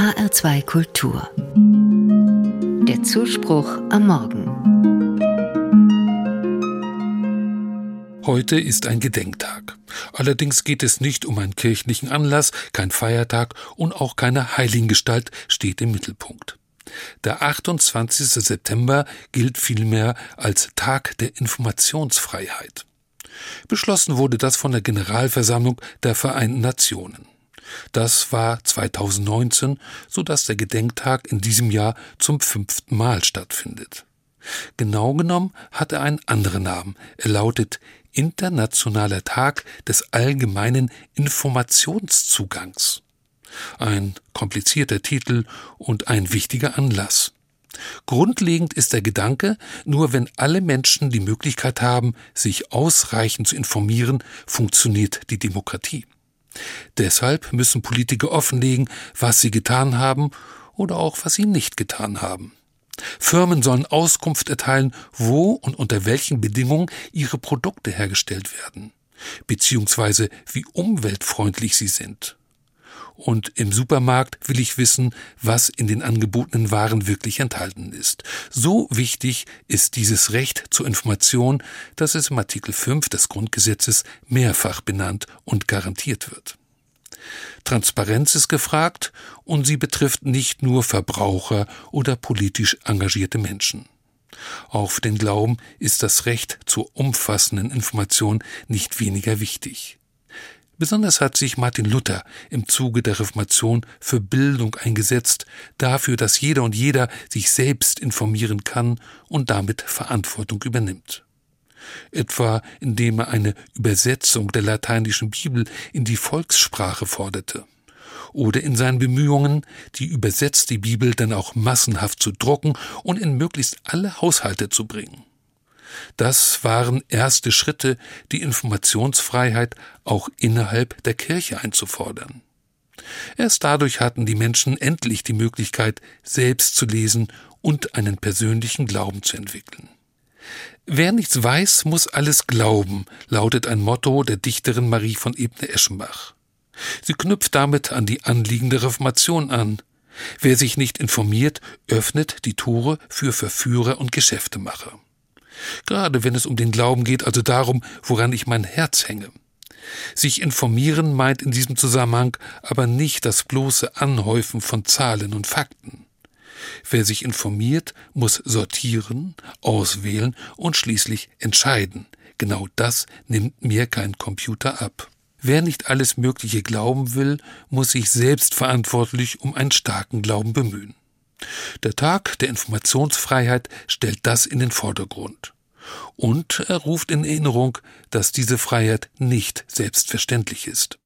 HR2 Kultur. Der Zuspruch am Morgen. Heute ist ein Gedenktag. Allerdings geht es nicht um einen kirchlichen Anlass, kein Feiertag und auch keine Heiligen-Gestalt steht im Mittelpunkt. Der 28. September gilt vielmehr als Tag der Informationsfreiheit. Beschlossen wurde das von der Generalversammlung der Vereinten Nationen. Das war 2019, so dass der Gedenktag in diesem Jahr zum fünften Mal stattfindet. Genau genommen hat er einen anderen Namen. Er lautet Internationaler Tag des allgemeinen Informationszugangs. Ein komplizierter Titel und ein wichtiger Anlass. Grundlegend ist der Gedanke, nur wenn alle Menschen die Möglichkeit haben, sich ausreichend zu informieren, funktioniert die Demokratie. Deshalb müssen Politiker offenlegen, was sie getan haben oder auch was sie nicht getan haben. Firmen sollen Auskunft erteilen, wo und unter welchen Bedingungen ihre Produkte hergestellt werden, beziehungsweise wie umweltfreundlich sie sind. Und im Supermarkt will ich wissen, was in den angebotenen Waren wirklich enthalten ist. So wichtig ist dieses Recht zur Information, dass es im Artikel 5 des Grundgesetzes mehrfach benannt und garantiert wird. Transparenz ist gefragt und sie betrifft nicht nur Verbraucher oder politisch engagierte Menschen. Auch für den Glauben ist das Recht zur umfassenden Information nicht weniger wichtig. Besonders hat sich Martin Luther im Zuge der Reformation für Bildung eingesetzt, dafür, dass jeder und jeder sich selbst informieren kann und damit Verantwortung übernimmt. Etwa indem er eine Übersetzung der lateinischen Bibel in die Volkssprache forderte oder in seinen Bemühungen, die übersetzte Bibel dann auch massenhaft zu drucken und in möglichst alle Haushalte zu bringen. Das waren erste Schritte, die Informationsfreiheit auch innerhalb der Kirche einzufordern. Erst dadurch hatten die Menschen endlich die Möglichkeit, selbst zu lesen und einen persönlichen Glauben zu entwickeln. Wer nichts weiß, muss alles glauben, lautet ein Motto der Dichterin Marie von Ebner-Eschenbach. Sie knüpft damit an die Anliegen der Reformation an. Wer sich nicht informiert, öffnet die Tore für Verführer und Geschäftemacher. Gerade wenn es um den Glauben geht, also darum, woran ich mein Herz hänge. Sich informieren meint in diesem Zusammenhang aber nicht das bloße Anhäufen von Zahlen und Fakten. Wer sich informiert, muss sortieren, auswählen und schließlich entscheiden. Genau das nimmt mir kein Computer ab. Wer nicht alles Mögliche glauben will, muss sich selbst verantwortlich um einen starken Glauben bemühen. Der Tag der Informationsfreiheit stellt das in den Vordergrund. Und er ruft in Erinnerung, dass diese Freiheit nicht selbstverständlich ist.